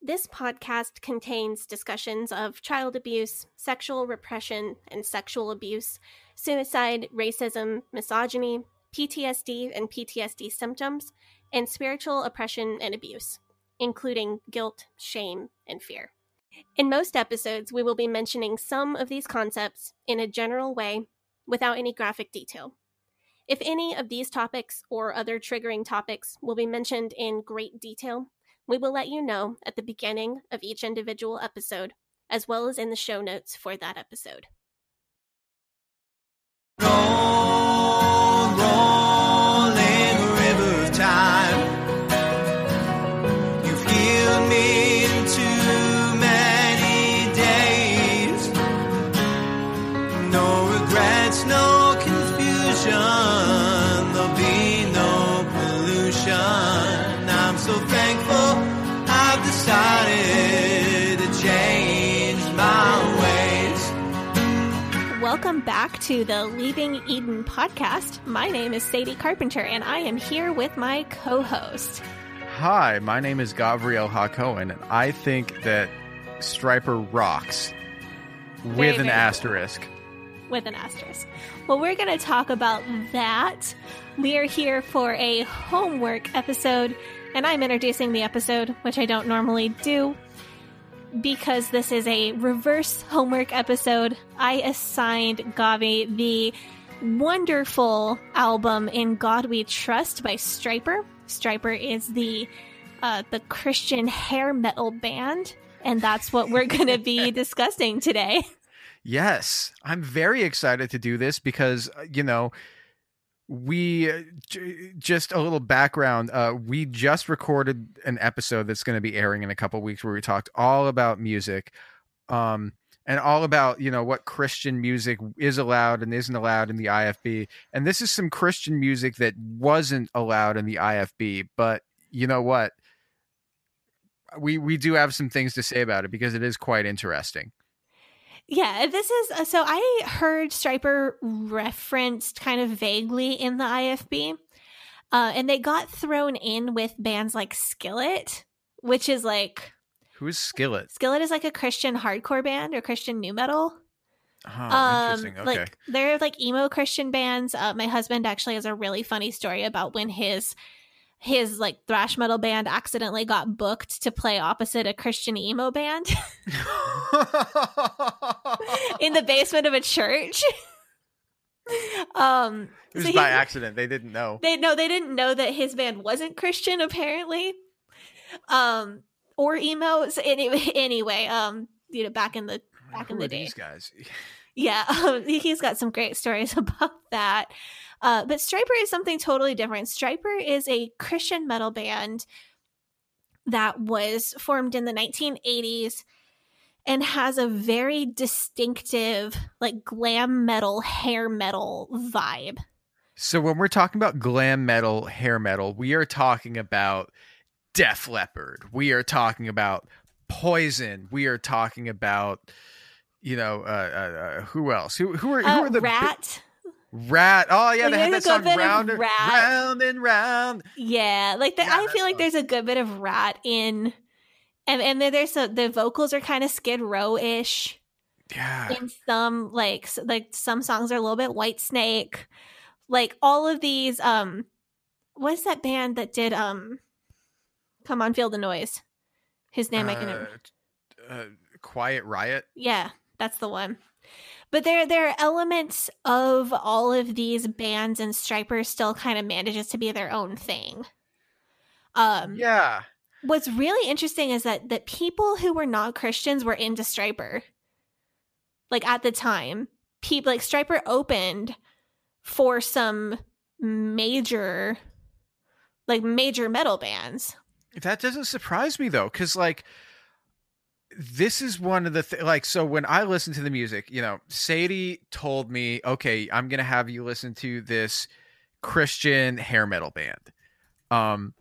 This podcast contains discussions of child abuse, sexual repression and sexual abuse, suicide, racism, misogyny, PTSD and PTSD symptoms, and spiritual oppression and abuse, including guilt, shame, and fear. In most episodes, we will be mentioning some of these concepts in a general way without any graphic detail. If any of these topics or other triggering topics will be mentioned in great detail, we will let you know at the beginning of each individual episode, as well as in the show notes for that episode. Back to the Leaving Eden podcast. My name is Sadie Carpenter, and I am here with my co host. Hi, my name is Gavriel Hakohen, and I think that Stryper rocks with Very, an very cool. asterisk. with an asterisk. Well, we're going to talk about that. We are here for a homework episode, and I'm introducing the episode, which I don't normally do. Because this is a reverse homework episode, I assigned Gavi the wonderful album In God We Trust by Stryper. Stryper is the uh, the Christian hair metal band, and that's what we're going to be discussing today. Yes, I'm very excited to do this because, uh, you know, we uh, just a little background. Uh, we just recorded an episode that's going to be airing in a couple weeks where we talked all about music. Um, and all about you know what Christian music is allowed and isn't allowed in the IFB. And this is some Christian music that wasn't allowed in the IFB, but you know what? We we do have some things to say about it because it is quite interesting. Yeah, this is uh, so I heard Stryper referenced kind of vaguely in the IFB. Uh, and they got thrown in with bands like Skillet, which is like Who's Skillet? Skillet is like a Christian hardcore band or Christian nu metal. Oh, um, interesting. Okay. like they're like emo Christian bands. Uh, my husband actually has a really funny story about when his his like thrash metal band accidentally got booked to play opposite a Christian emo band in the basement of a church. um, it was so he- by accident. They didn't know. they no, they didn't know that his band wasn't Christian apparently, um, or emo. So anyway, anyway, um, you know, back in the back in the day, these guys? yeah, um, he's got some great stories about that. Uh, but Stryper is something totally different. Stryper is a Christian metal band that was formed in the 1980s and has a very distinctive, like glam metal, hair metal vibe. So when we're talking about glam metal, hair metal, we are talking about Def Leppard. We are talking about Poison. We are talking about you know, uh, uh, uh, who else? Who who are who Uh, are the Ratt. Rat? Oh yeah, they had that song good bit of round and Ratt. round and round. Yeah, like the, Yeah, I feel like there's a good bit of Ratt in, and and then there's a, the vocals are kind of Skid Row ish Yeah, in some like like some songs are a little bit Whitesnake, like all of these. Um, what's that band that did um, come on, feel the noise. His name I can uh, uh, Quiet Riot. Yeah, that's the one. But there there are elements of all of these bands and Stryper still kind of manages to be their own thing. Um Yeah, what's really interesting is that that people who were not Christians were into Stryper. Like at the time, people like Stryper opened for some major like major metal bands. that doesn't surprise me though, because like this is one of the th- like so when I listen to the music, you know, Sadie told me, okay, I'm gonna have you listen to this Christian hair metal band. Um,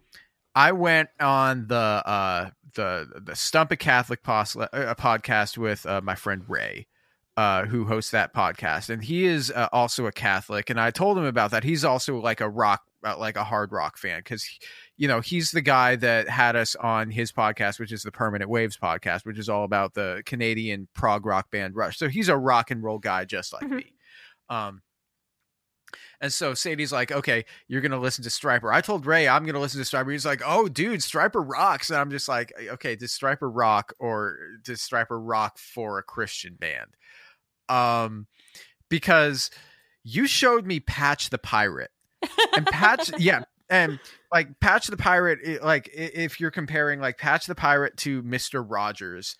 I went on the uh the the Stump a Catholic pos- a podcast with uh, my friend Ray. Uh, who hosts that podcast and he is uh, also a catholic and i told him about that he's also like a rock uh, like a hard rock fan because you know, he's the guy that had us on his podcast, which is the Permanent Waves podcast, which is all about the Canadian prog rock band Rush. So he's a rock and roll guy just like Mhm. me. Um, and so Sadie's like, okay, you're going to listen to Stryper. I told Ray I'm going to listen to Stryper. He's like, oh, dude, Stryper rocks. And I'm just like, okay, does Stryper rock or does Stryper rock for a Christian band? Um, because you showed me Patch the Pirate. And Patch, yeah, and like Patch the Pirate, like if you're comparing like Patch the Pirate to Mister Rogers,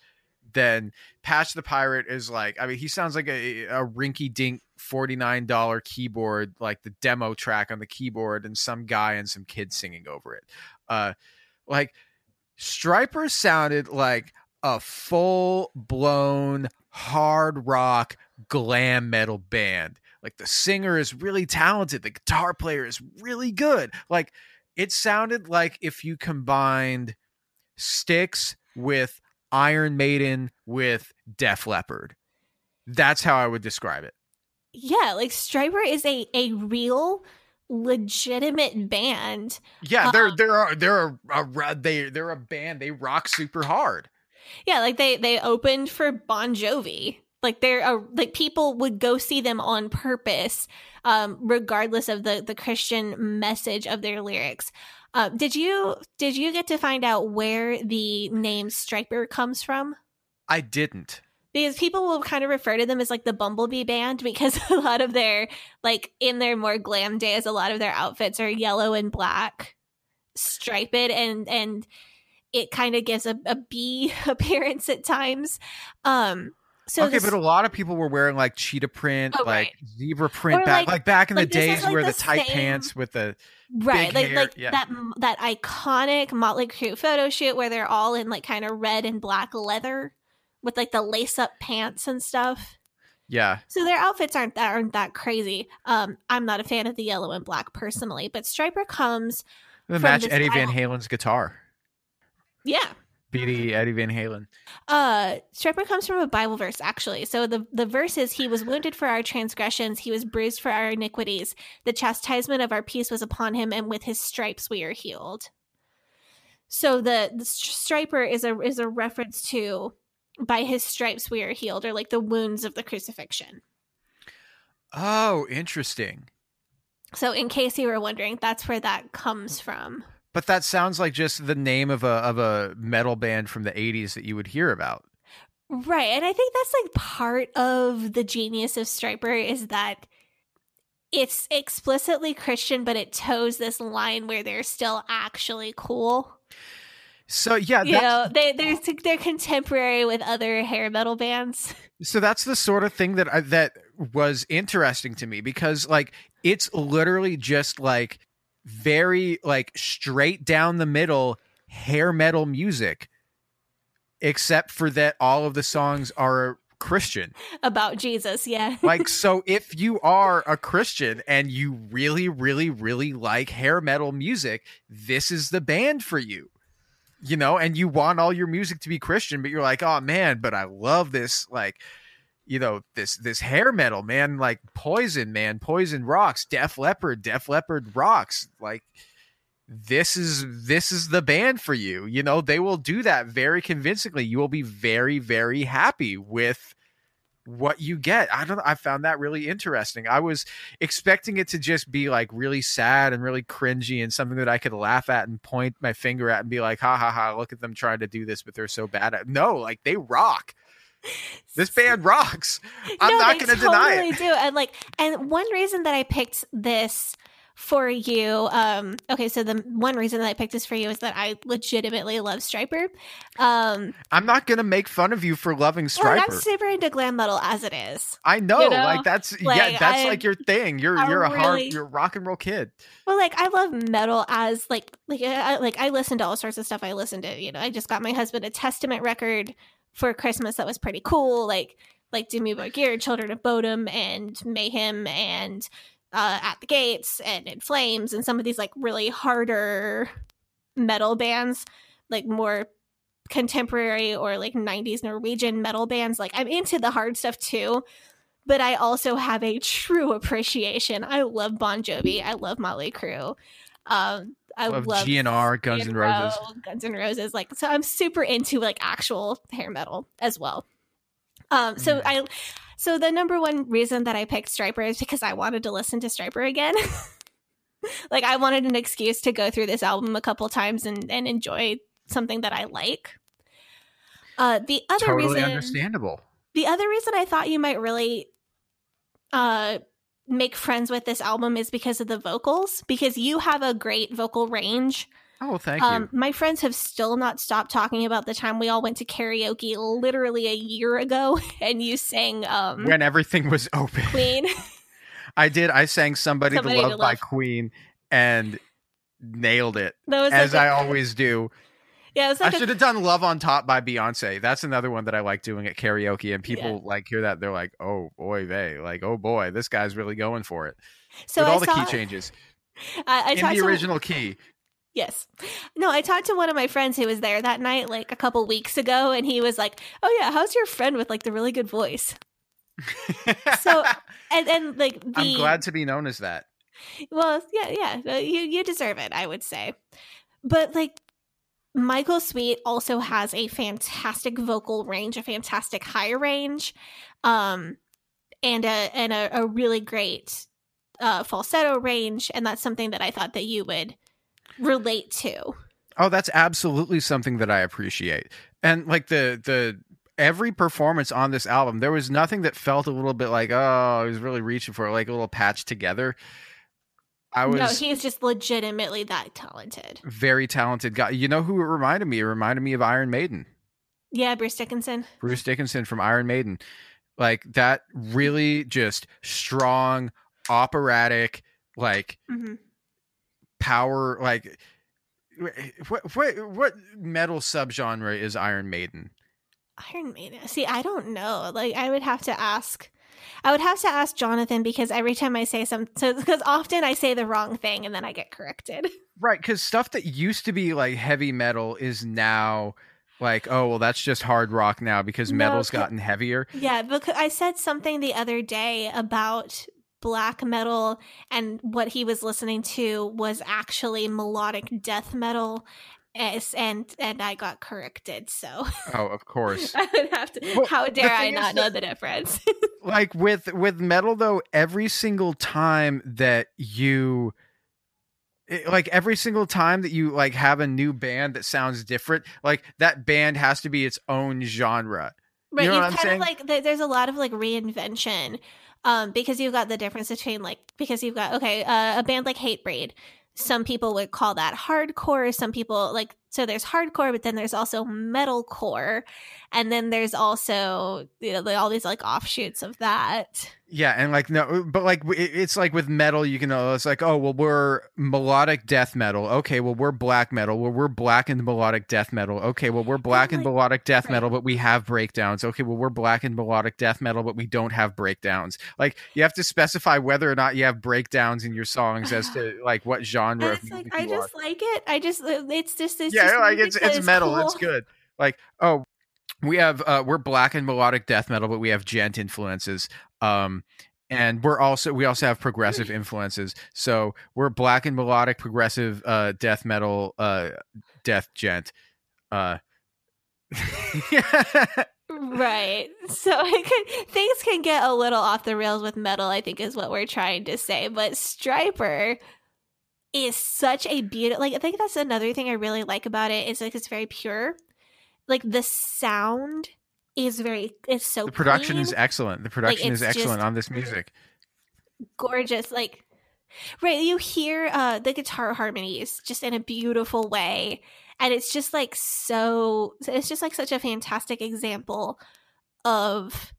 then Patch the Pirate is like, I mean, he sounds like a, a rinky dink forty nine dollar keyboard, like the demo track on the keyboard, and some guy and some kids singing over it. Uh, like Stryper sounded like a full blown hard rock glam metal band. Like the singer is really talented, the guitar player is really good. Like it sounded like if you combined Styx with Iron Maiden with Def Leppard. That's how I would describe it. Yeah, like Stryper is a a real legitimate band. Yeah, they're Uh, they're a, they're a, a they they're a band. They rock super hard. Yeah, like they they opened for Bon Jovi. Like they're a, like people would go see them on purpose, um, regardless of the the Christian message of their lyrics. Uh, did you did you get to find out where the name Stryper comes from? I didn't. because people will kind of refer to them as like the bumblebee band because a lot of their like in their more glam days a lot of their outfits are yellow and black striped and and it kind of gives a, a bee appearance at times um so okay, this- but a lot of people were wearing like cheetah print, Oh, like right. zebra print Or, back, like- like, back in like, the days like, where the, the tight same- pants with the right big like hair, like yeah. that that iconic Mötley Crüe photo shoot where they're all in like kind of red and black leather with like the lace up pants and stuff yeah. So their outfits aren't that aren't that crazy. Um, I'm not a fan of the yellow and black personally, but Stryper comes, The match Eddie Van. Halen's guitar. yeah. BD Eddie Van Halen. Uh, Stryper comes from a Bible verse actually. So the the verse is, "He was wounded for our transgressions; he was bruised for our iniquities. The chastisement of our peace was upon him, and with his stripes we are healed." So the, the Stryper is a is a reference to by his stripes we are healed, or like the wounds of the crucifixion. Oh, interesting. So in case you were wondering, that's where that comes from. But that sounds like just the name of a of a metal band from the 80s that you would hear about. Right. And I think that's like part of the genius of Stryper is that it's explicitly Christian, but it toes this line where they're still actually cool. So yeah, You know, they they're they're contemporary with other hair metal bands. so that's the sort of thing that I, that was interesting to me because like it's literally just like very like straight down the middle hair metal music except for that all of the songs are Christian. About Jesus, yeah. like so if you are a christian and you really really really like hair metal music this is the band for you you know and you want all your music to be christian but you're like oh man but i love this like you know this this hair metal man like poison man poison rocks def leppard def leppard rocks like this is this is the band for you you know? They will do that very convincingly. You will be very very happy with what you get. I don't i found that really interesting. I was expecting it to just be like really sad and really cringy and something that i could laugh at and point my finger at and be like ha ha ha look at them trying to do this but they're so bad at no like they rock this band rocks. I'm no, not going to deny totally it. do. And like, and one reason that I picked this for you, um, okay, so the one reason that I picked this for you is that I legitimately love Stryper. Um, I'm not going to make fun of you for loving well, Stryper. I'm super into glam metal as it is. I know, you know? like that's Like, yeah, that's I- like your thing. You're I you're a hard, you're a rock and roll kid. Well, like I love metal as like like I, like I listen to all sorts of stuff. I listen to you know I just got my husband a Testament record for Christmas that was pretty cool. Like like Dimmu Borgir, Children of Bodom, and Mayhem, and uh, At the Gates, and In Flames, and some of these like really harder metal bands, like more contemporary or like 90s Norwegian metal bands. Like I'm into the hard stuff too. But I also have a true appreciation. I love Bon Jovi. I love Mötley Crüe. Um, I Love love GNR, Guns N' Roses. Guns N' Roses. Like so, I'm super into like actual hair metal as well. Um, so Mm. I, so the number one reason that I picked Stryper is because I wanted to listen to Stryper again. like I wanted an excuse to go through this album a couple times and and enjoy something that I like. Uh, the other Totally reason, understandable. the other reason I thought you might really uh make friends with this album is because of the vocals because you have a great vocal range. Oh, thank Um you. my friends have still not stopped talking about the time we all went to karaoke literally a year ago and you sang um When everything was open, Queen. I did. I sang "Somebody, Somebody to to Love" by Queen and nailed it That was as like I a- always do. Yeah, was I like a- should have done "Love on Top" by Beyonce. That's another one that I like doing at karaoke, and people like hear that they're like, "Oh boy, they like, oh boy, this guy's really going for it." so With I all the saw, key changes I, I in the to- original key. Yes. No, I talked to one of my friends who was there that night, like a couple weeks ago, and he was like, "Oh yeah, how's your friend with like the really good voice?" So, And and like the I'm glad to be known as that. well, yeah, yeah, you you deserve it, I would say. But like Michael Sweet also has a fantastic vocal range, a fantastic high range, um, and a and a, a really great uh, falsetto range, and that's something that I thought that you would relate to. Oh, that's absolutely something that I appreciate. And like the the every performance on this album, there was nothing that felt a little bit like, oh, I was really reaching for like a little patch together. I was no, he's just legitimately that talented. very talented guy. You know who it reminded me? It reminded me of Iron Maiden. Yeah, Bruce Dickinson. Bruce Dickinson from Iron Maiden. Like that really just strong, operatic, like hmm power like what what what metal subgenre is Iron Maiden? Iron Maiden. See, I don't know. Like, I would have to ask. I would have to ask Jonathan because every time I say something, so because often I say the wrong thing and then I get corrected. Right, because stuff that used to be like heavy metal is now like, oh well, that's just hard rock now because metal's gotten heavier. Yeah, because I said something the other day about black metal and what he was listening to was actually melodic death metal. As, and and I got corrected, so Oh, of course. I would have to. Well, how dare I thing is not know that- the difference? like with with metal though, every single time that you it- like every single time that you like have a new band that sounds different, like that band has to be its own genre. Right, know you what have I'm kind saying? of like there's a lot of like reinvention, um, because you've got the difference between like because you've got okay, uh, a band like Hatebreed. Some people would call that hardcore. Some people like so there's hardcore, but then there's also metalcore, and then there's also you know all these like offshoots of that. Yeah, and like no, but like it's like with metal, you can know it's like oh well we're melodic death metal. Okay, well we're black metal. Well we're black and melodic death metal. Okay, well we're black and like- melodic death right. metal, but we have breakdowns. Okay, well we're black and melodic death metal, but we don't have breakdowns. Like you have to specify whether or not you have breakdowns in your songs as to like what genre. And it's like I you are. just like it. I just uh, it's just it's yeah, like it's it's metal. cool. It's good. Like oh, we have uh we're black and melodic death metal but we have djent influences um and we're also we also have progressive influences so we're black and melodic progressive uh death metal uh death djent uh Right. So it can, things can get a little off the rails with metal, I think is what we're trying to say. But Stryper is such a beautiful like I think that's another thing I really like about it is like it's very pure. Like the sound is very it's so the production clean, is excellent the production is excellent on this music gorgeous. Like right, you hear uh the guitar harmonies just in a beautiful way. And it's just like so it's just like such a fantastic example of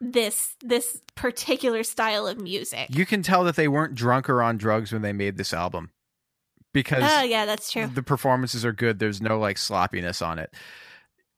this this particular style of music. you can tell that they weren't drunk or on drugs when they made this album because Oh yeah, that's true. the performances are good there's no like sloppiness on it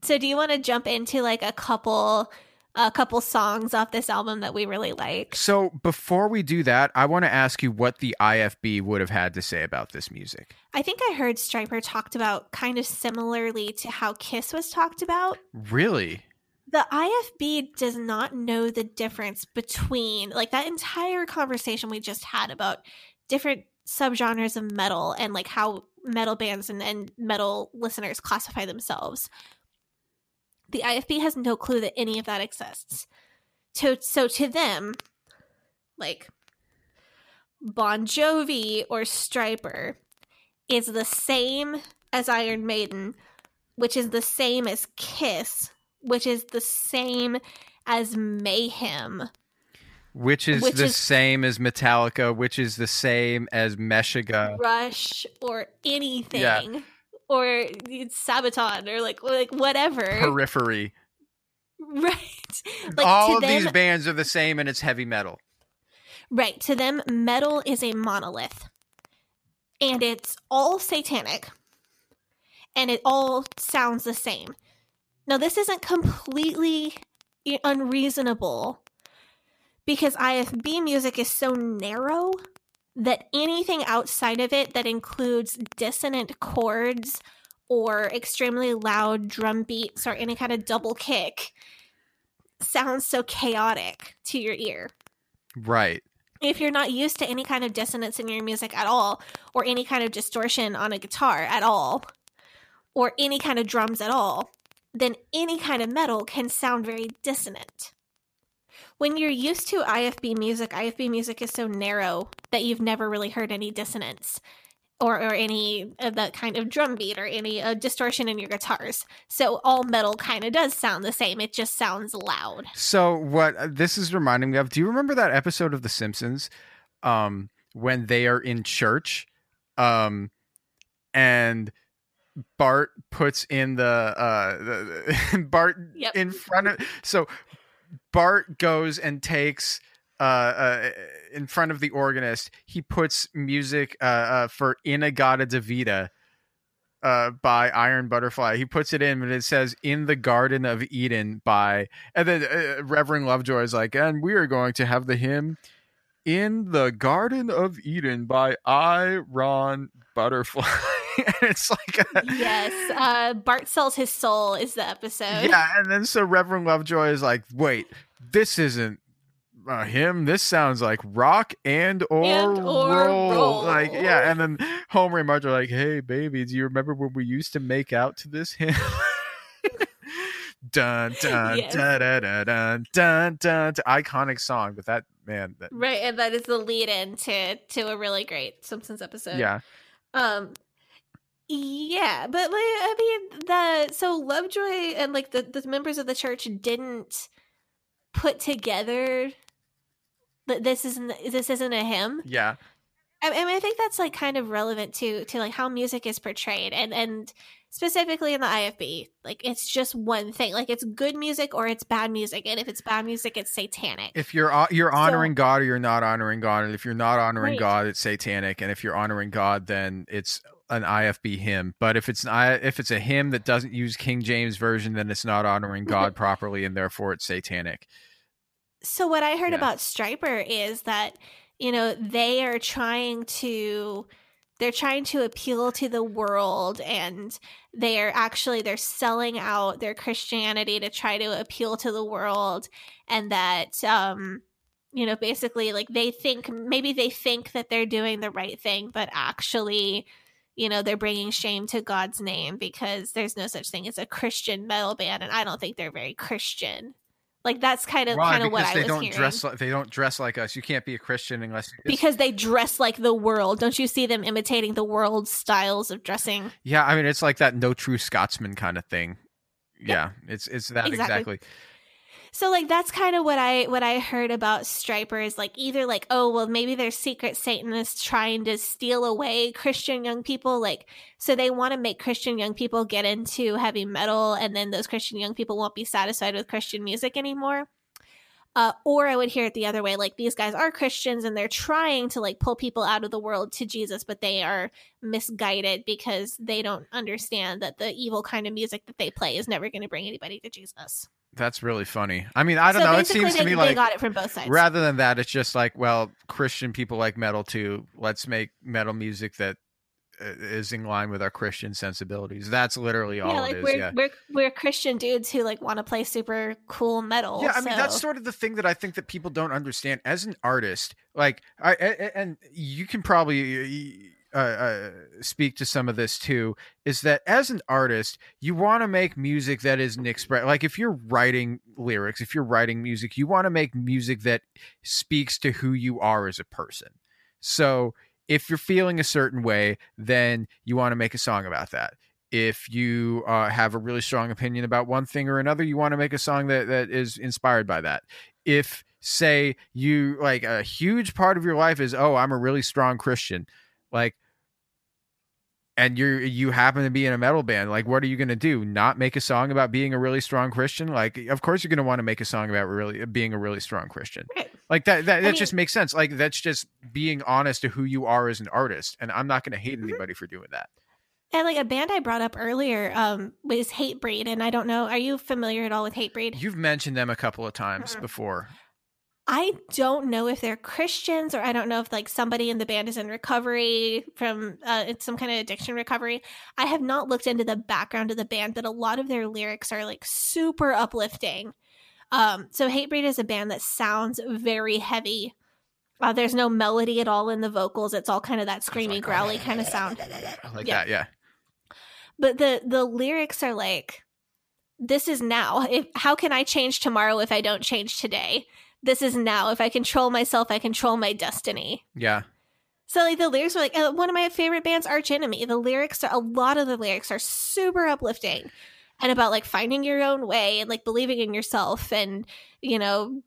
So do you want to jump into like a couple a couple songs off this album that we really like? So before we do that, I want to ask you what the IFB would have had to say about this music. I think I heard Stryper talked about kind of similarly to how Kiss was talked about. Really? The IFB does not know the difference between like that entire conversation we just had about different subgenres of metal and like how metal bands and, and metal listeners classify themselves. The IFB has no clue that any of that exists. To so to them, like Bon Jovi or Stryper is the same as Iron Maiden, which is the same as Kiss, which is the same as Mayhem. Which is Which the is- same as Metallica, which is the same as Meshuggah. Rush or anything. Or Sabaton or like like whatever. Periphery. right. Like All of them, these bands are the same and it's heavy metal. Right. To them, metal is a monolith. And it's all satanic. And it all sounds the same. Now, this isn't completely unreasonable because IFB music is so narrow that anything outside of it that includes dissonant chords or extremely loud drum beats or any kind of double kick sounds so chaotic to your ear Right. if you're not used to any kind of dissonance in your music at all, or any kind of distortion on a guitar at all, or any kind of drums at all, then any kind of metal can sound very dissonant. When you're used to IFB music, IFB music is so narrow that you've never really heard any dissonance or, or any of that kind of drum beat or any uh, distortion in your guitars. So all metal kind of does sound the same. It just sounds loud. So what uh, this is reminding me of, do you remember that episode of The Simpsons um when they are in church um and Bart puts in the uh the, Bart Yep. in front of so Bart goes and takes uh, uh in front of the organist he puts music uh, uh for Inagata uh by Iron Butterfly. He puts it in and it says in the garden of Eden by and then uh, Reverend Lovejoy is like and we are going to have the hymn in the garden of Eden by Iron Butterfly and it's like a, yes, uh, Bart sells his soul is the episode. yeah, and then so Reverend Lovejoy is like, "Wait, this isn't uh, him. This sounds like rock and or, And or roll. roll. Like, yeah." And then Homer and Marge are like, "Hey, baby, do you remember when we used to make out to this hymn?" dun dun Yes. dun dun dun dun dun dun. Iconic song, but that man, that, Right, and that is the lead in to to a really great Simpsons episode. yeah, Um yeah, but like I mean the so Lovejoy and like the, the members of the church didn't put together that this isn't this isn't a hymn. yeah. I, I mean I think that's like kind of relevant to to like how music is portrayed and and specifically in the IFB. Like it's just one thing. Like it's good music or it's bad music. And if it's bad music, it's satanic. If you're you're So- honoring God or you're not honoring God, and if you're not honoring Right. God, it's satanic, and if you're honoring God, then it's an IFB hymn. But if it's an I if it's a hymn that doesn't use King James version, then it's not honoring God properly, and therefore it's satanic. So what I heard Yeah. about Stryper is that you know they are trying to they're trying to appeal to the world and they're actually they're selling out their christianity to try to appeal to the world and that um you know basically like they think maybe they think that they're doing the right thing but actually you know they're bringing shame to god's name because there's no such thing as a christian metal band and i don't think they're very christian like that's kind of kind of what because i they was don't hearing dress like they don't dress like us. You can't be a Christian unless because they dress like the world don't you see them imitating the world's styles of dressing Yeah, I mean it's like that no true Scotsman kind of thing. Yeah, it's it's that Exactly. exactly. So like that's kind of what I what I heard about Strypers like either like oh well maybe they're secret satanists trying to steal away Christian young people like so they want to make Christian young people get into heavy metal and then those Christian young people won't be satisfied with Christian music anymore. Uh, or I would hear it the other way like these guys are Christians and they're trying to like pull people out of the world to Jesus but they are misguided because they don't understand that the evil kind of music that they play is never going to bring anybody to Jesus. That's really funny. I mean, I don't so know. It seems they, to me they like got it from both sides. rather than that, it's just like, well, Christian people like metal too. Let's make metal music that uh, in line with our Christian sensibilities. That's literally all yeah, like is. we're, yeah. we're we're Christian dudes who like want to play super cool metal. Yeah, I mean that's sort of the thing that I think that people don't understand as an artist. Like, I, I and you can probably uh, uh, speak to some of this too. Is that as an artist, you want to make music that is an express. Like, if you're writing lyrics, if you're writing music, you want to make music that speaks to who you are as a person. So, if you're feeling a certain way, then you want to make a song about that if you uh, have a really strong opinion about one thing or another, you want to make a song that, that is inspired by that. If, say, you like a huge part of your life is, oh, I'm a really strong Christian, like, and you're you happen to be in a metal band, like, what are you going to do? Not make a song about being a really strong Christian? Like, of course you're going to want to make a song about really being a really strong Christian. Right. Like that, that, that I just mean- makes sense. Like that's just being honest to who you are as an artist, and I'm not going to hate Mhm. anybody for doing that. And like a band I brought up earlier um was Hatebreed, and I don't know, are you familiar at all with Hatebreed? You've mentioned them a couple of times Mhm. before. I don't know if they're Christians or I don't know if like somebody in the band is in recovery from uh, it's some kind of addiction recovery. I have not looked into the background of the band, but a lot of their lyrics are like super uplifting. Um, so Hatebreed is a band that sounds very heavy. Uh, there's no melody at all in the vocals. It's all kind of that screamy, growly kind of sound. Like Yeah. that, yeah. But the the lyrics are like, "This is now. If how can I change tomorrow if I don't change today? This is now. If I control myself, I control my destiny." Yeah. So like the lyrics are like uh, one of my favorite bands, Arch Enemy. The lyrics are a lot of the lyrics are super uplifting and about like finding your own way and like believing in yourself and you know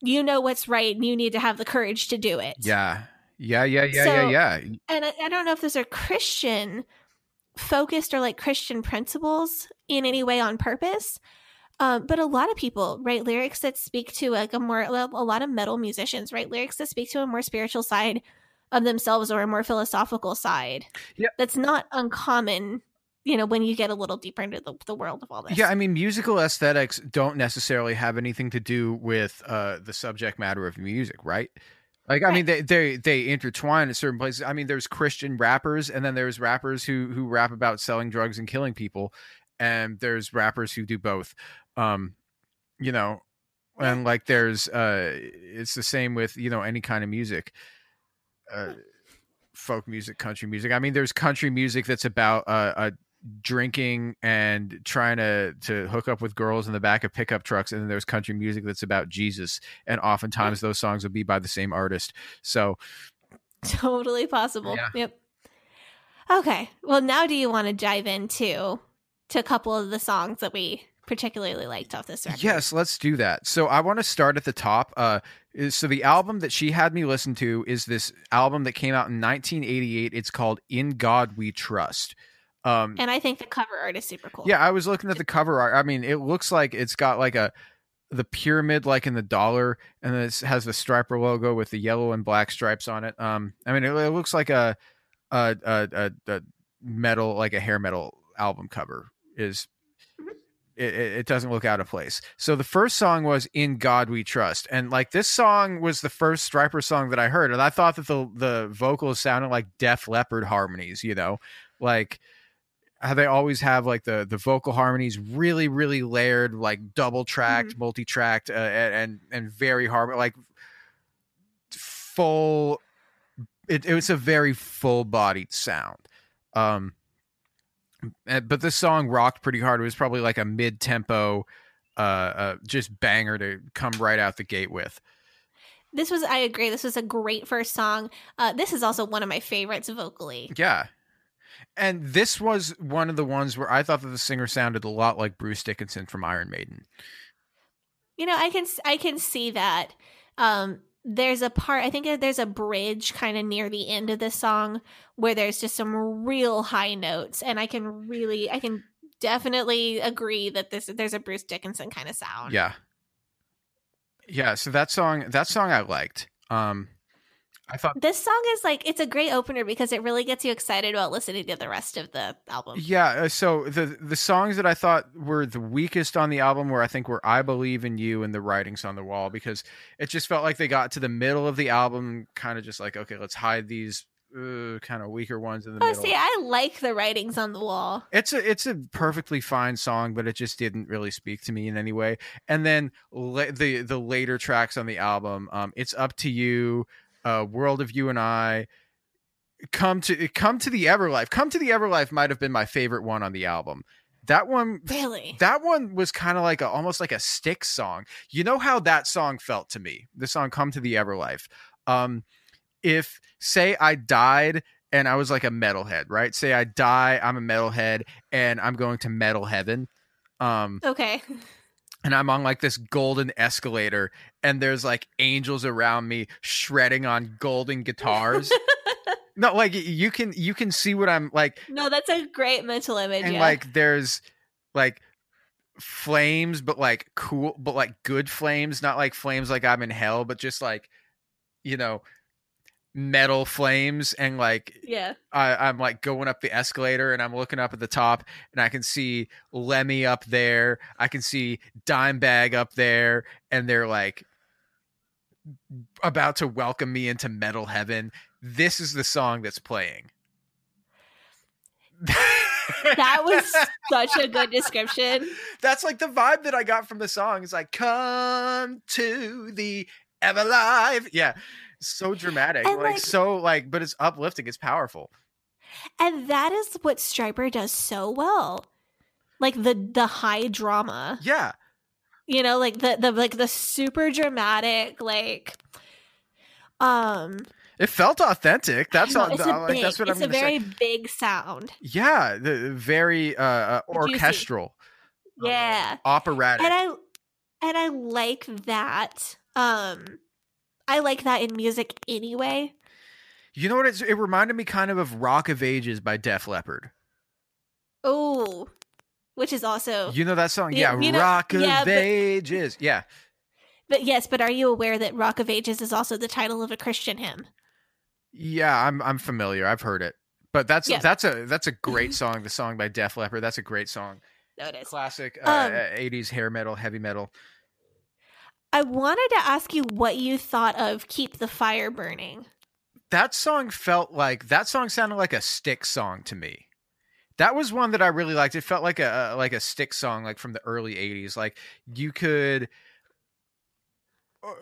you know what's right and you need to have the courage to do it. Yeah. Yeah, yeah, yeah, So- yeah, yeah. And I, I don't know if those are Christian focused or like Christian principles in any way on purpose. Um, but a lot of people write lyrics that speak to like a more a lot of metal musicians write lyrics that speak to a more spiritual side of themselves or a more philosophical side. Yeah. That's not uncommon, you know, when you get a little deeper into the, the world of all this. Yeah, I mean, musical aesthetics don't necessarily have anything to do with uh, the subject matter of music, right? Like, I mean, they, they they intertwine in certain places. I mean, there's Christian rappers, and then there's rappers who who rap about selling drugs and killing people, and there's rappers who do both. Um, you know, and like there's uh, it's the same with you know any kind of music. Uh, folk music, country music. I mean, there's country music that's about uh, a drinking and trying to to hook up with girls in the back of pickup trucks and then there's country music that's about jesus and oftentimes those songs will be by the same artist so totally possible. Yeah. Yep. Okay. Well, now do you want to dive into to a couple of the songs that we particularly liked off this record? yes let's do that so i want to start at the top uh so the album that she had me listen to is this album that came out in 1988 it's called in god we trust um And I think the cover art is super cool. Yeah, I was looking at the cover art. I mean, it looks like it's got like a the pyramid like in the dollar, and then it has the Stryper logo with the yellow and black stripes on it. Um, I mean, it, it looks like a a, a a a metal like a hair metal album cover is. Mhm. it, it doesn't look out of place. So the first song was "In God We Trust," and like this song was the first Stryper song that I heard, and I thought that the the vocals sounded like Def Leppard harmonies. You know, like how they always have like the the vocal harmonies really really layered, like double tracked, multi tracked, uh, and and very hard, like full. It, it was a very full bodied sound. Um, but this song rocked pretty hard. It was probably like a mid tempo, uh, uh, just banger to come right out the gate with. This was, I agree, this was a great first song. Uh, this is also one of my favorites vocally. Yeah. And this was one of the ones where I thought that the singer sounded a lot like Bruce Dickinson from Iron Maiden. You know, I can I can see that. Um, there's a part I think there's a bridge kind of near the end of this song where there's just some real high notes, and I can really I can definitely agree that this there's a Bruce Dickinson kind of sound. Yeah. Yeah, so that song that song I liked. Um I thought This song is like it's a great opener because it really gets you excited about listening to the rest of the album. Yeah, uh, so the the songs that I thought were the weakest on the album were I think were I Believe in You and The Writings on the Wall because it just felt like they got to the middle of the album kind of just like okay, let's hide these uh, kind of weaker ones in the middle. Oh, middle. see, I like the writings on the wall. It's a it's a perfectly fine song, but it just didn't really speak to me in any way. And then la- the the later tracks on the album, um, it's up to you, uh, World of You and I, come to come to the Everlife. Come to the Everlife might have been my favorite one on the album. That one Really? that one was kind of like a almost like a Styx song. You know how that song felt to me. The song "Come to the Everlife." Um, if say I died and I was like a metalhead, right? Say I die, I'm a metalhead, and I'm going to metal heaven. Um, Okay. and I'm on like this golden escalator, and there's like angels around me shredding on golden guitars. no, like you can you can see what I'm like no, that's a great mental image. and yeah. like there's like flames but like cool but like good flames not like flames like i'm in hell but just like you know metal flames and like yeah. I, i'm like going up the escalator and i'm looking up at the top and i can see lemmy up there i can see dimebag up there and they're like about to welcome me into metal heaven this is the song that's playing That was such a good description. That's like the vibe that I got from the song. It's like, come to the Everlife. Yeah. So dramatic. Like, like- so like, but it's uplifting. It's powerful. And that is what Stryper does so well. Like the the high drama. Yeah. You know, like the the like the super dramatic like um It felt authentic. That's all. it's a like, big, that's what it's I'm a gonna very say. big sound. Yeah. The very uh, uh Juicy. orchestral, Yeah. operatic. and I and I like that. Um I like that in music anyway. you know what? It's, it reminded me kind of of Rock of Ages by Def Leppard. Oh, which is also You know that song? Yeah, you know- Rock of yeah, but- Ages. Yeah. But yes, but are you aware that Rock of Ages is also the title of a Christian hymn? Yeah, I'm I'm familiar. I've heard it. But that's Yeah. that's a that's a great song. The song by Def Leppard. That's a great song. No, it is. Classic uh, Um, uh, 80s hair metal, heavy metal. I wanted to ask you what you thought of Keep the Fire Burning. That song felt like that song sounded like a Styx song to me. That was one that I really liked. It felt like a like a Styx song like from the early 80s. Like you could uh,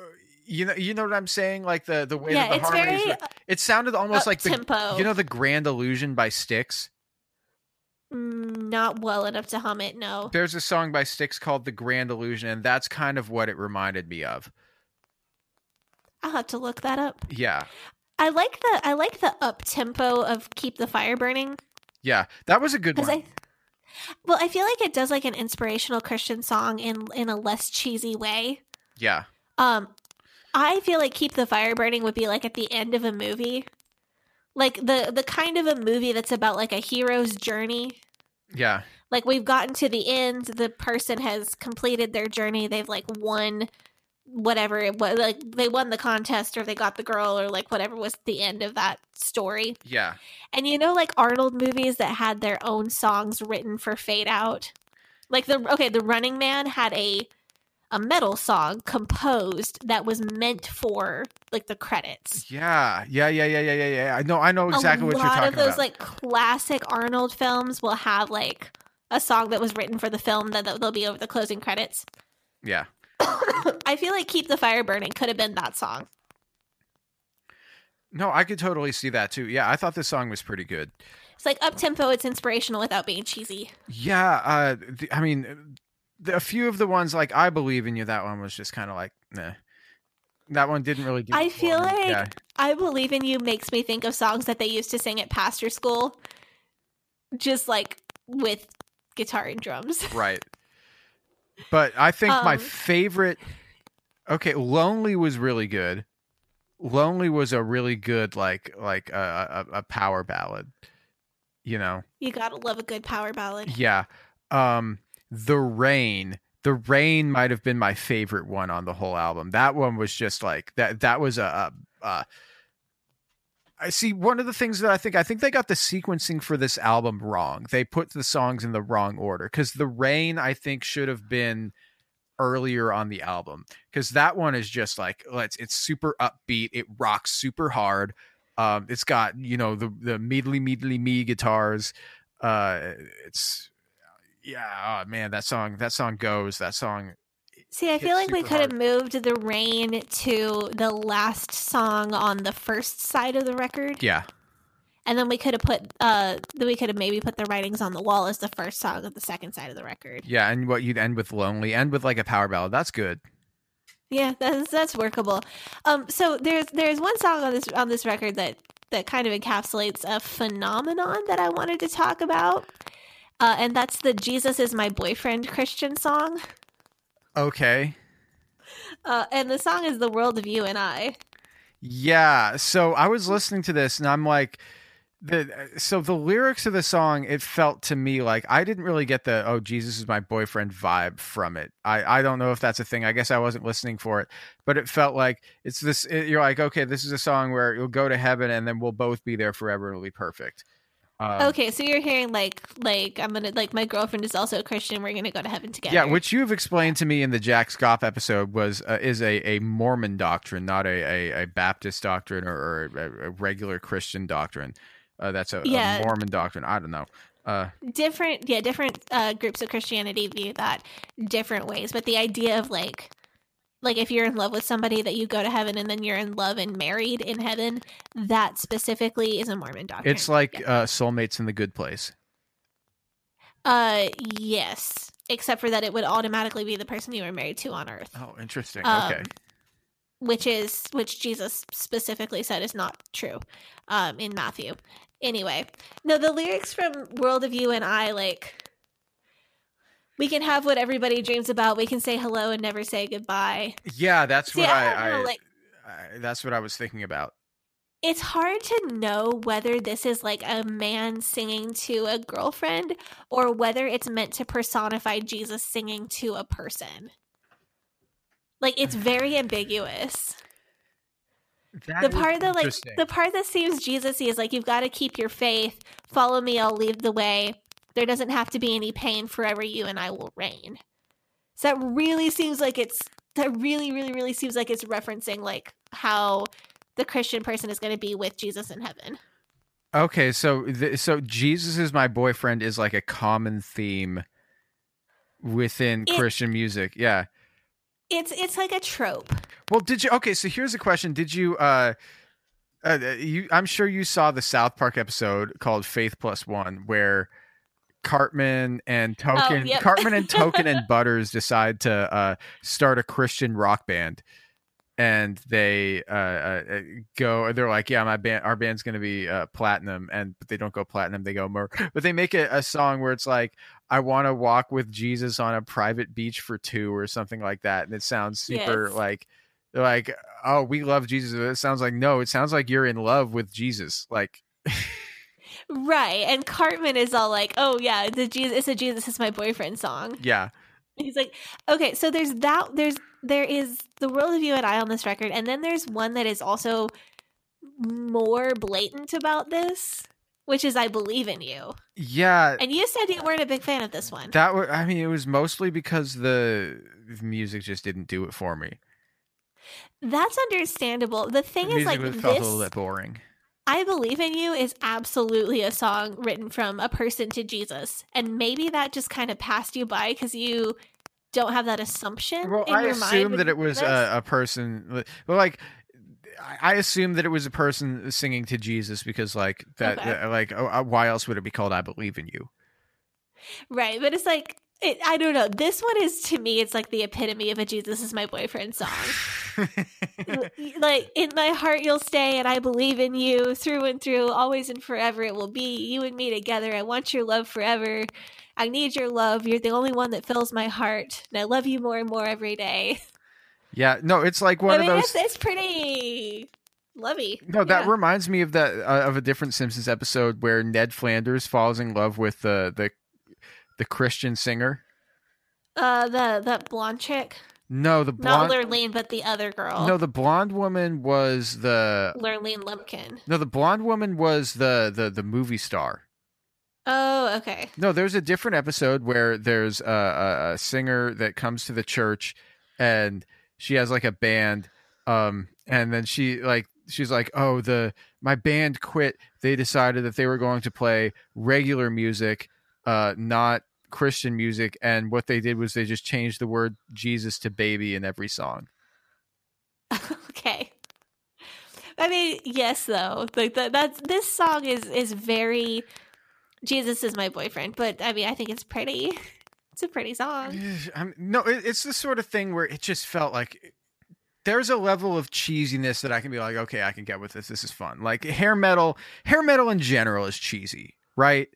you know you know what I'm saying? Like the the way yeah, that the it's harmonies very were- it sounded almost like the tempo. you know the Grand Illusion by Styx. Mm, not well enough to hum it. No. There's a song by Styx called The Grand Illusion and that's kind of what it reminded me of. I'll have to look that up. Yeah. I like the I like the up tempo of Keep the Fire Burning Yeah, that was a good one. I. Well, I feel like it does like an inspirational Christian song in in a less cheesy way. yeah. Um, I feel like Keep the Fire Burning would be like at the end of a movie, like the the kind of a movie that's about like a hero's journey. Yeah. Like we've gotten to the end, the person has completed their journey. They've like won whatever it was, like they won the contest or they got the girl or like whatever was the end of that story. Yeah. And you know, like Arnold movies that had their own songs written for Fade Out. Like the okay, the Running Man had a a metal song composed that was meant for like the credits. Yeah, yeah, yeah, yeah, yeah, yeah, yeah. I know, I know exactly what you're talking about. A lot of those about. like classic Arnold films will have like a song that was written for the film that they'll be over the closing credits. yeah, I feel like "Keep the Fire Burning" could have been that song. no, I could totally see that too. Yeah, I thought this song was pretty good. It's like up tempo. It's inspirational without being cheesy. Yeah, uh, the, I mean, a few of the ones like "I Believe in You," that one was just kind of like, nah. That one didn't really do. I feel me. like yeah. I Believe in You makes me think of songs that they used to sing at pastor school, just like with guitar and drums. Right. But I think my Um, favorite Okay, Lonely was really good. Lonely was a really good like like uh, a a power ballad. You know. You gotta love a good power ballad. Yeah. Um The Rain. The Rain might have been my favorite one on the whole album. That one was just like that that was a, a, a I see one of the things that I think I think they got the sequencing for this album wrong. They put the songs in the wrong order cuz The Rain I think should have been earlier on the album cuz that one is just like let's it's super upbeat, it rocks super hard. Um it's got, you know, the the meedly meedly me guitars. Uh it's yeah, oh man, that song that song goes. That song See, I feel like we could have moved the rain to the last song on the first side of the record, yeah. and then we could have put uh, then we could have maybe put the writings on the wall as the first song of the second side of the record. Yeah, and what you'd end with lonely, end with like a power ballad. That's good. Yeah, that's that's workable. Um, so there's there's one song on this on this record that that kind of encapsulates a phenomenon that I wanted to talk about, uh, and that's the "Jesus is my boyfriend" Christian song. Okay. Uh, and the song is "The World of You and I." Yeah. So I was listening to this and I'm like the so the lyrics of the song it felt to me like I didn't really get the oh Jesus is my boyfriend vibe from it. I I don't know if that's a thing. I guess I wasn't listening for it, but it felt like it's this it, you're like okay, this is a song where you'll go to heaven and then we'll both be there forever. And it'll be perfect. Um, Okay, so you're hearing like like I'm gonna like my girlfriend is also a Christian. We're gonna go to heaven together. Yeah, which you've explained to me in the Jack Scott episode was uh, is a, a Mormon doctrine, not a, a, a Baptist doctrine or, or a, a regular Christian doctrine. Uh, that's a, Yeah. a Mormon doctrine. I don't know. Uh, different yeah different uh, groups of Christianity view that different ways. But the idea of like like if you're in love with somebody that you go to heaven and then you're in love and married in heaven, that specifically is a Mormon doctrine. it's like Yeah. uh, soulmates in the good place. uh yes, except for that it would automatically be the person you were married to on Earth. Oh, interesting. Um, okay. which is which Jesus specifically said is not true um in Matthew. Anyway, no the lyrics from World of You and I like we can have what everybody dreams about. We can say hello and never say goodbye. Yeah, that's See, what I, I, know, I, like I that's what I was thinking about. it's hard to know whether this is like a man singing to a girlfriend or whether it's meant to personify Jesus singing to a person. Like it's very ambiguous. That the part that like the part that seems Jesus-y is like you've got to keep your faith. Follow me, I'll lead the way. There doesn't have to be any pain forever. You and I will reign. So that really seems like it's that really, really, really seems like it's referencing like how the Christian person is going to be with Jesus in heaven. Okay, so th- so Jesus is my boyfriend is like a common theme within It- Christian music. Yeah. It's it's like a trope. Well, did you? Okay, so here's a question: Did you? uh uh, you, I'm sure you saw the South Park episode called Faith Plus One, where Cartman and Token, Oh, yep. Cartman and Token and Butters decide to uh, start a Christian rock band, and they uh, uh, uh, go. They're like, "Yeah, my band, our band's going to be uh, platinum," and but they don't go platinum. They go more, but they make a, a song where it's like, "I want to walk with Jesus on a private beach for two or something like that," and it sounds super Yes. like. They're like, oh, we love Jesus. It sounds like no. It sounds like you're in love with Jesus. Like, Right. And Cartman is all like, "Oh yeah, the Jesus it's a Jesus is my boyfriend song." yeah, He's like, okay, so there's that. There's there is the world of you and I on this record, and then there's one that is also more blatant about this. which is I believe in you. Yeah, And you said you weren't a big fan of this one. that was. I mean, it was mostly because the music just didn't do it for me. That's understandable. The The thing is, music like was- felt a little this, bit boring. I believe in you is absolutely a song written from a person to Jesus, and maybe that just kind of passed you by because you don't have that assumption. Well, I mind that it was a, a person. Well, like I- assume that it was a person singing to Jesus because, like that, Okay. like oh, uh, why else would it be called "I Believe in You"? right, but it's like. It, I don't know. This one is to me. It's like the epitome of a "Jesus is my boyfriend" song. like in my heart you'll stay and i believe in you through and through always and forever it will be you and me together i want your love forever i need your love you're the only one that fills my heart and i love you more and more every day yeah, no, it's like one i of mean those. it's, it's pretty lovey No, that Yeah. reminds me of that uh, of a different Simpsons episode where Ned Flanders falls in love with the the the Christian singer. uh the that blonde chick No, the not lurleen but the other girl No, the blonde woman was the. lurleen lumpkin No, the blonde woman was the the the movie star. oh okay No, there's a different episode where there's a, a, a singer that comes to the church, and she has like a band, um, and then she like she's like, oh, the my band quit. They decided that they were going to play regular music, uh, not Christian music, and what they did was they just changed the word Jesus to baby in every song. okay. I mean, yes, though. Like that. That's this song is is very. Jesus is my boyfriend, but I mean, I think it's pretty. It's a pretty song. I'm, no, it, it's the sort of thing where it just felt like there's a level of cheesiness that I can be like, okay, I can get with this. This is fun. Like hair metal, hair metal in general is cheesy, right?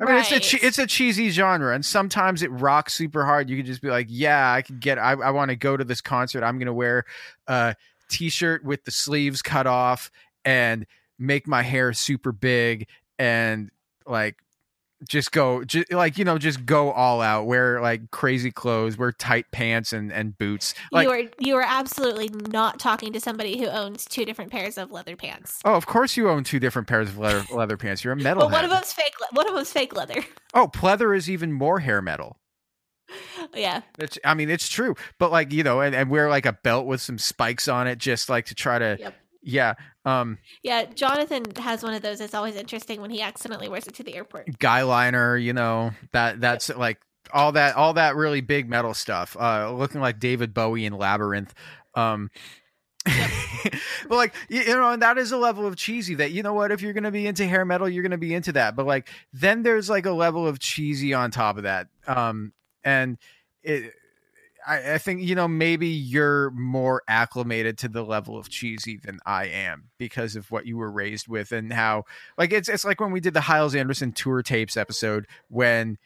I mean, it's a che- it's a cheesy genre, and sometimes it rocks super hard. You can just be like, yeah, I can get. I, I want to go to this concert. I'm gonna wear a t-shirt with the sleeves cut off and make my hair super big and like just go just like you know just go all out wear like crazy clothes wear tight pants and and boots like you are you are absolutely not talking to somebody who owns two different pairs of leather pants. oh of course you own two different pairs of leather leather pants you're a metal But one of them's fake. One of them's fake leather. oh pleather is even more hair metal yeah. it's i mean it's true but like you know and, and wear like a belt with some spikes on it just like to try to Yep. yeah um Yeah. Jonathan has one of those. It's always interesting when he accidentally wears it to the airport. guy liner you know that that's like all that all that really big metal stuff uh looking like david bowie in labyrinth um but like you, you know and that is a level of cheesy that you know what if you're gonna be into hair metal you're gonna be into that but like then there's like a level of cheesy on top of that um and it I, I think you know maybe you're more acclimated to the level of cheesy than I am because of what you were raised with and how like it's it's like when we did the Hiles Anderson tour tapes episode when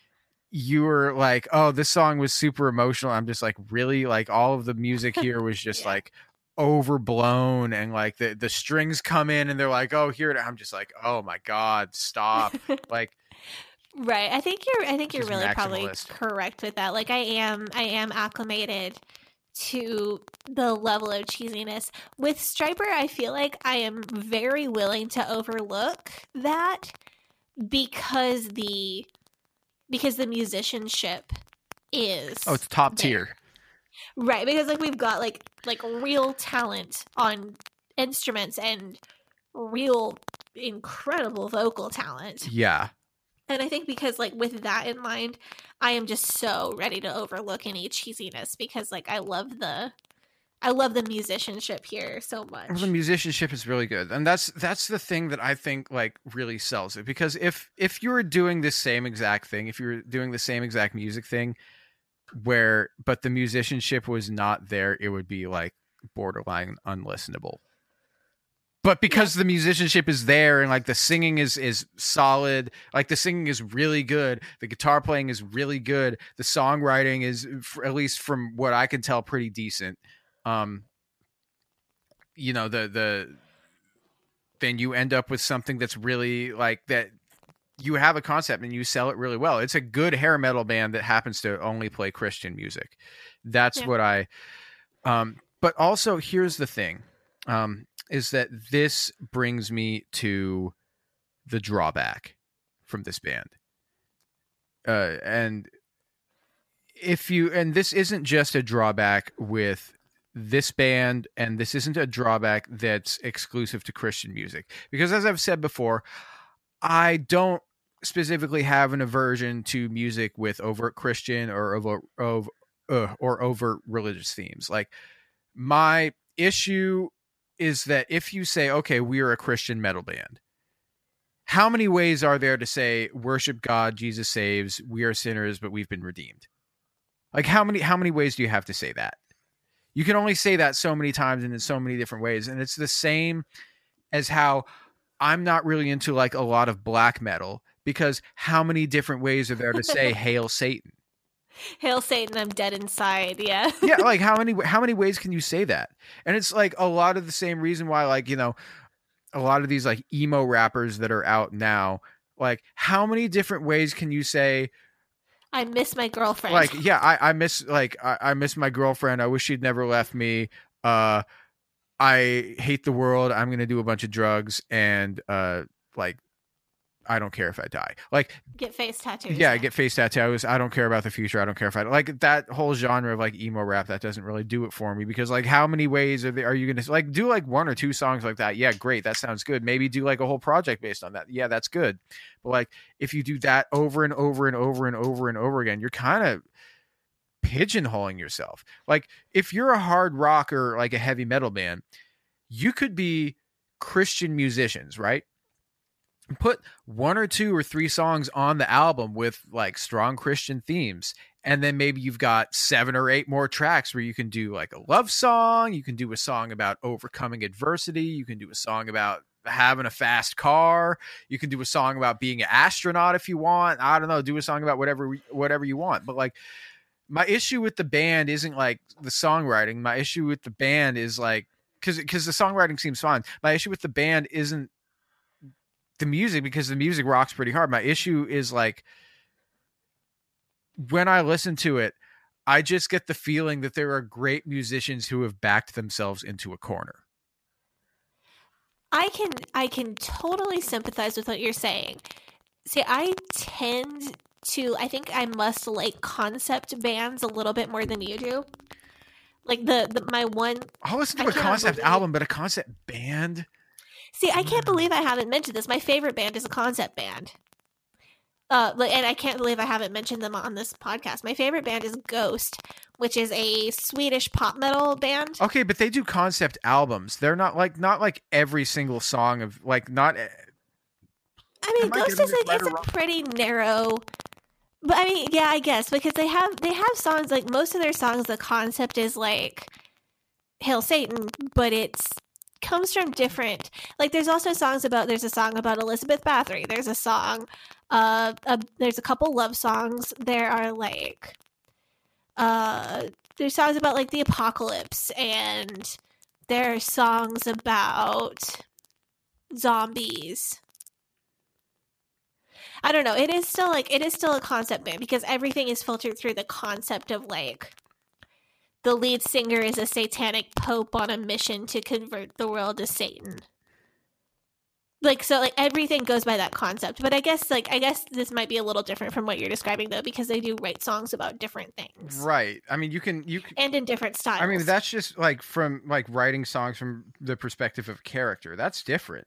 you were like oh this song was super emotional. I'm just like really? Like all of the music here was just Yeah. like overblown and like the the strings come in and they're like oh here it I'm just like oh my god stop. Like Right. I think you're I think you're really probably correct with that. Like I am I am acclimated to the level of cheesiness. With Stryper, I feel like I am very willing to overlook that because the because the musicianship is oh it's top there. tier Right, because like we've got like like real talent on instruments and real incredible vocal talent. yeah And I think because like with that in mind, I am just so ready to overlook any cheesiness because like I love the I love the musicianship here so oh, much. The musicianship is really good, and that's that's the thing that I think like really sells it. Because if if you were doing the same exact thing, if you were doing the same exact music thing, where but the musicianship was not there, it would be like borderline unlistenable. But because the musicianship is there and like the singing is is solid, like the singing is really good, the guitar playing is really good, the songwriting is at least from what I can tell pretty decent. Um you know the the then you end up with something that's really like that you have a concept and you sell it really well. It's a good hair metal band that happens to only play Christian music. That's Yeah. what I um but also here's the thing. Um is that this brings me to the drawback from this band. Uh, and if you and this isn't just a drawback with this band and this isn't a drawback that's exclusive to Christian music because as I've said before, I don't specifically have an aversion to music with overt Christian or over of uh, or overt religious themes. Like my issue is that if you say, okay, we are a Christian metal band, how many ways are there to say worship God, Jesus saves, we are sinners, but we've been redeemed? Like how many how many ways do you have to say that? You can only say that so many times and in so many different ways. And it's the same as how I'm not really into like a lot of black metal because how many different ways are there to say hail Satan? Hail Satan, I'm dead inside. Yeah. yeah, like how many how many ways can you say that? And it's like a lot of the same reason why like, you know, a lot of these like emo rappers that are out now, like how many different ways can you say I miss my girlfriend. like yeah, I, I miss like I, I miss my girlfriend. I wish she'd never left me. Uh I hate the world. I'm gonna do a bunch of drugs and uh like I don't care if I die. Like get face tattoos. yeah, I get face tattoos. I don't care about the future. I don't care if I like that whole genre of like emo rap. That doesn't really do it for me because like how many ways are there, are you gonna like do like one or two songs like that? Yeah, great. That sounds good. Maybe do like a whole project based on that. Yeah, that's good. But like if you do that over and over and over and over and over again, you're kind of pigeonholing yourself. Like if you're a hard rocker, like a heavy metal band, you could be Christian musicians, right? Put one or two or three songs on the album with like strong Christian themes. And then maybe you've got seven or eight more tracks where you can do like a love song. You can do a song about overcoming adversity. You can do a song about having a fast car. You can do a song about being an astronaut if you want. I don't know. Do a song about whatever whatever you want. But like my issue with the band isn't like the songwriting. My issue with the band is like because because the songwriting seems fine. My issue with the band isn't the music because the music rocks pretty hard. My issue is like when I listen to it, I just get the feeling that there are great musicians who have backed themselves into a corner. I can I can totally sympathize with what you're saying. See, I tend to I think I must like concept bands a little bit more than you do. Like the, the my one I'll listen to a concept album, but a concept band. See, I Mm. can't believe I haven't mentioned this. My favorite band is a concept band. Uh, and I can't believe I haven't mentioned them on this podcast. My favorite band is Ghost, which is a Swedish pop metal band. Okay, but they do concept albums. They're not like not like every single song of like not I mean, am I Ghost getting is a, it's or a wrong? pretty narrow. But I mean, yeah, I guess because they have they have songs like most of their songs. The concept is like "Hail Satan," but it's comes from different. Like, there's also songs about. There's a song about Elizabeth Bathory. There's a song. Uh, uh there's a couple love songs. There are like, uh, there's songs about like the apocalypse, and there are songs about zombies. I don't know. It is still like it is still a concept band because everything is filtered through the concept of like the lead singer is a satanic pope on a mission to convert the world to Satan. Like so like everything goes by that concept. But I guess like I guess this might be a little different from what you're describing though because they do write songs about different things. right. I mean, you can you can, And in different styles. I mean, that's just like from like writing songs from the perspective of character. That's different.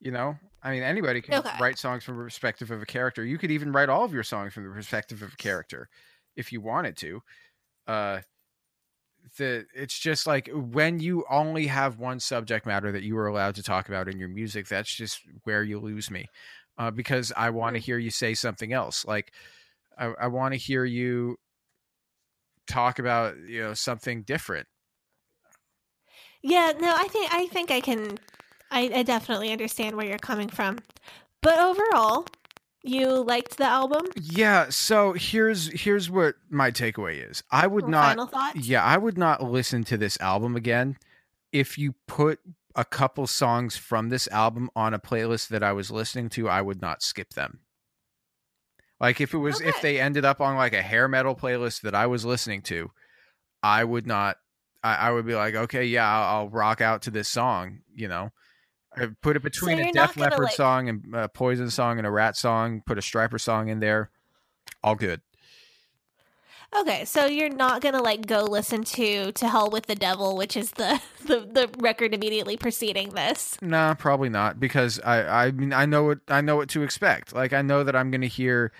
You know? I mean, anybody can Okay. write songs from the perspective of a character. You could even write all of your songs from the perspective of a character if you wanted to. Uh the it's just like when you only have one subject matter that you are allowed to talk about in your music, that's just where you lose me. Uh, because I want to hear you say something else. Like I, I want to hear you talk about you know something different. Yeah, no, I think I think I can I, I definitely understand where you're coming from. But overall, you liked the album? Yeah. So here's here's what my takeaway is. I would not. final thoughts? Yeah, I would not listen to this album again if you put a couple songs from this album on a playlist that I was listening to. I would not skip them. Like if it was if they ended up on like a hair metal playlist that I was listening to, I would not. I, I would be like, okay, yeah, I'll, I'll rock out to this song, you know. I put it between a you're Def Leppard like- song and a Poison song and a Ratt song. Put a Stryper song in there. All good. Okay, so you're not gonna like go listen to "To Hell with the Devil," which is the the, the record immediately preceding this. Nah, probably not because I I mean I know what I know what to expect. Like I know that I'm gonna hear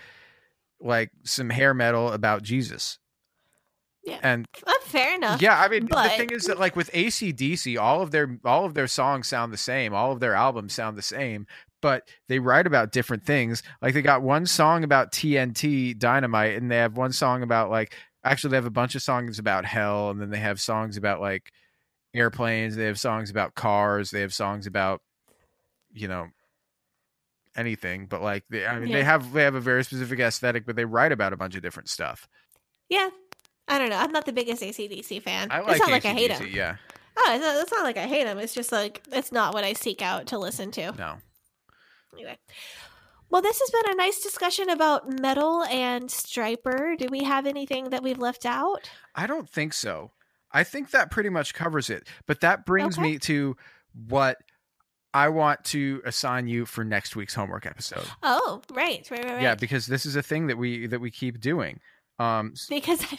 like some hair metal about Jesus. Yeah. And fair enough. yeah, I mean the thing is that like with ACDC, all of their all of their songs sound the same, all of their albums sound the same, but they write about different things. Like they got one song about TNT dynamite, and they have one song about like actually they have a bunch of songs about hell, and then they have songs about like airplanes, they have songs about cars, they have songs about you know anything, but like they I mean Yeah. they have they have a very specific aesthetic, but they write about a bunch of different stuff. Yeah. I don't know. I'm not the biggest ACDC fan. I like it's not like I hate them. yeah. Oh, it's not, it's not like I hate them. It's just like it's not what I seek out to listen to. No. Anyway. Well, this has been a nice discussion about metal and Stryper. Do we have anything that we've left out? I don't think so. I think that pretty much covers it. But that brings Okay. me to what I want to assign you for next week's homework episode. Oh, right, right, right, right. Yeah, because this is a thing that we that we keep doing. Um, because I,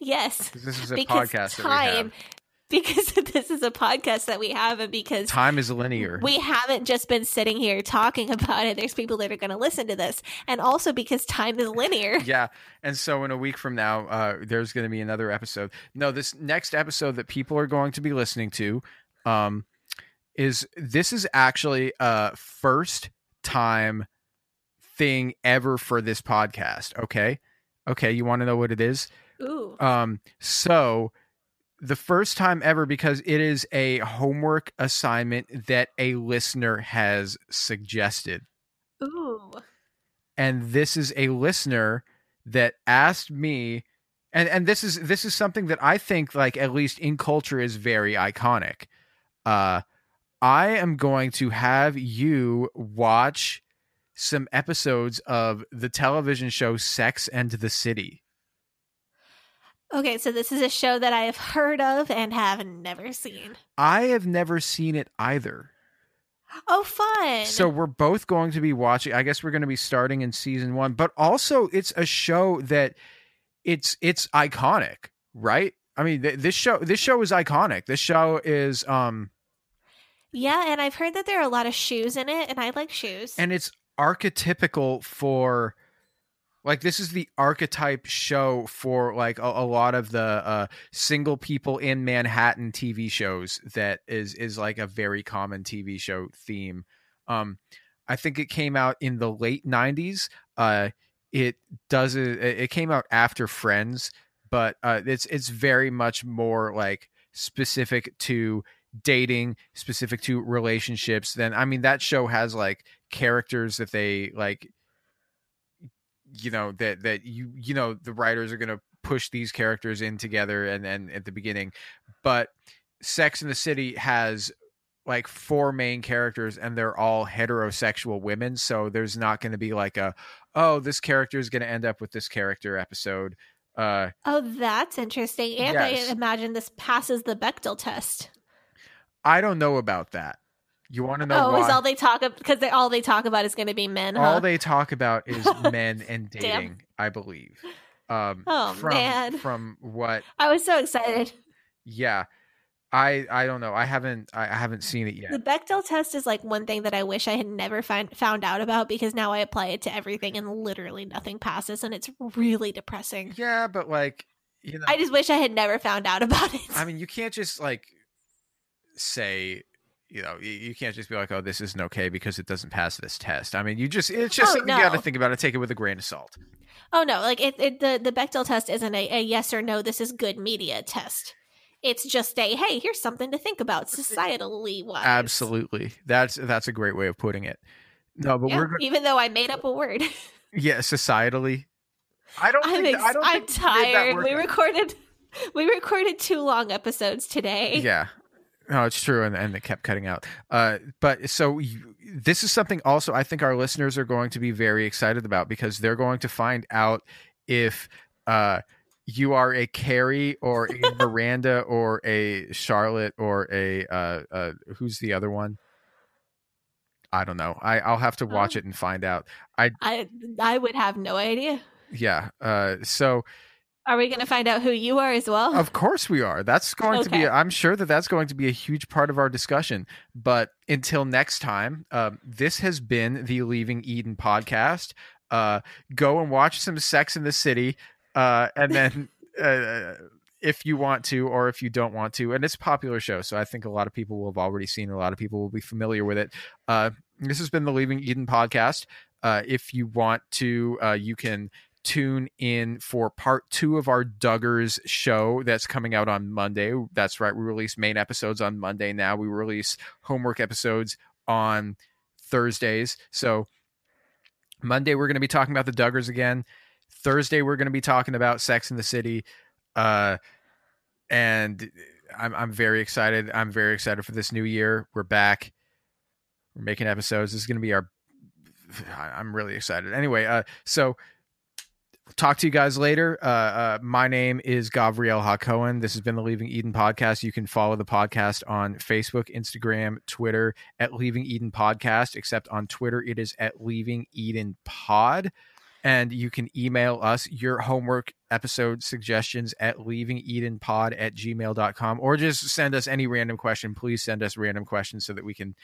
yes, this is a because podcast time, because this is a podcast that we have, and because Time is linear. we haven't just been sitting here talking about it. There's people that are going to listen to this, and also because time is linear. yeah, and so in a week from now, uh, there's going to be another episode. No, this next episode that people are going to be listening to, um, is this is actually a first time thing ever for this podcast. Okay, okay, you want to know what it is? Ooh, Um, so the first time ever because it is a homework assignment that a listener has suggested ooh, and this is a listener that asked me and and this is this is something that I think like at least in culture is very iconic. Uh I am going to have you watch some episodes of the television show Sex and the City. Okay, so this is a show that I have heard of and have never seen. I have never seen it either. Oh, fun! So we're both going to be watching. I guess we're going to be starting in season 1, but also it's a show that it's it's iconic, right? I mean, th- this show this show is iconic. This show is um yeah, and I've heard that there are a lot of shoes in it, and I like shoes. and it's archetypical for like this is the archetype show for like a, a lot of the uh single people in manhattan tv shows that is is like a very common tv show theme. Um i think it came out in the late 90s uh it does it it came out after friends but uh it's it's very much more like specific to dating specific to relationships then i mean that show has like characters that they like you know that that you you know the writers are going to push these characters in together and then at the beginning but sex in the city has like four main characters and they're all heterosexual women so there's not going to be like a oh this character is going to end up with this character episode uh oh, that's interesting. And Yes. I imagine this passes the Bechdel test. i don't know about that you want to know oh, why is all they talk about because they all they talk about is going to be men? all they talk about is men and dating i believe um Oh, from man. from what I was so excited. yeah i i don't know i haven't i, I haven't seen it yet The Bechdel test is like one thing that I wish I had never find, found out about because now I apply it to everything and literally nothing passes and it's really depressing. yeah but like you know I just wish I had never found out about it. i mean you can't just like say you know you, you can't just be like oh this isn't okay because it doesn't pass this test i mean you just it's just Oh, something you got to think about it take it with a grain of salt oh no, like it, it the the Bechdel test isn't a, a yes or no this is good media test. It's just a hey, here's something to think about societally wise. absolutely that's that's a great way of putting it no but Yeah, we're even though I made up a word. yeah societally i don't I'm think ex- i don't I'm think we did that tired. We recorded we recorded two long episodes today. yeah no it's true and, and it kept cutting out uh but so you, this is something also i think our listeners are going to be very excited about because they're going to find out if uh you are a Carrie or a Miranda or a Charlotte or a uh, uh who's the other one? I don't know. I I'll have to watch Oh. it and find out. I I I would have no idea. yeah. Uh, so Are we going to find out who you are as well? Of course we are. That's going to be, I'm sure that that's going to be a huge part of our discussion. But until next time, um, this has been the Leaving Eden podcast. Uh, go and watch some Sex in the City, uh, and then. Uh, if you want to, or if you don't want to, and it's a popular show, so I think a lot of people will have already seen. A lot of people will be familiar with it. Uh, this has been the Leaving Eden podcast. Uh, if you want to, uh, you can tune in for part two of our Duggars show that's coming out on Monday. That's right. We release main episodes on Monday now. We release homework episodes on Thursdays. So Monday, we're going to be talking about the Duggars again. Thursday, we're going to be talking about Sex in the City. Uh, and I'm, I'm very excited. I'm very excited for this new year. We're back. We're making episodes. This is going to be our. I'm really excited. Anyway, uh, so talk to you guys later. Uh, uh, my name is Gavriel Hakohen. This has been the Leaving Eden podcast. You can follow the podcast on Facebook, Instagram, Twitter at Leaving Eden Podcast, except on Twitter, it is at Leaving Eden Pod. And you can email us your homework episode suggestions at leavingedenpod at gmail.com or just send us any random question. Please send us random questions so that we can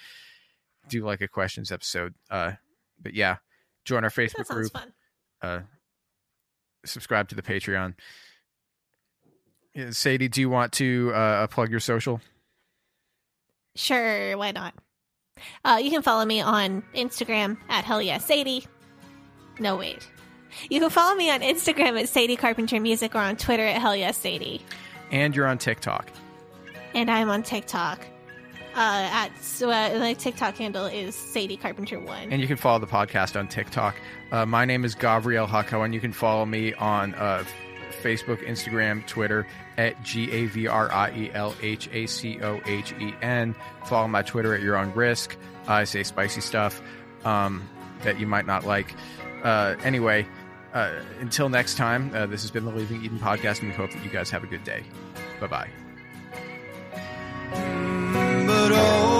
do like a questions episode. Uh, but yeah, join our Facebook group fun. uh, subscribe to the Patreon. Sadie, do you want to uh, plug your social? Sure, why not? Uh, you can follow me on Instagram at Hell Yeah Sadie. No, wait. You can follow me on Instagram at Sadie Carpenter Music or on Twitter at Hell Yeah Sadie. And you're on TikTok. And I'm on TikTok. Uh, at uh, my TikTok handle is Sadie Carpenter One. And you can follow the podcast on TikTok. Uh, my name is Gavriel Hako, and you can follow me on uh, Facebook, Instagram, Twitter at G A V R I E L H A C O H E N. Follow my Twitter at your own risk. I say spicy stuff um, that you might not like. Uh, anyway, uh, until next time, uh, this has been the Leaving Eden podcast, and we hope that you guys have a good day. Bye bye. But old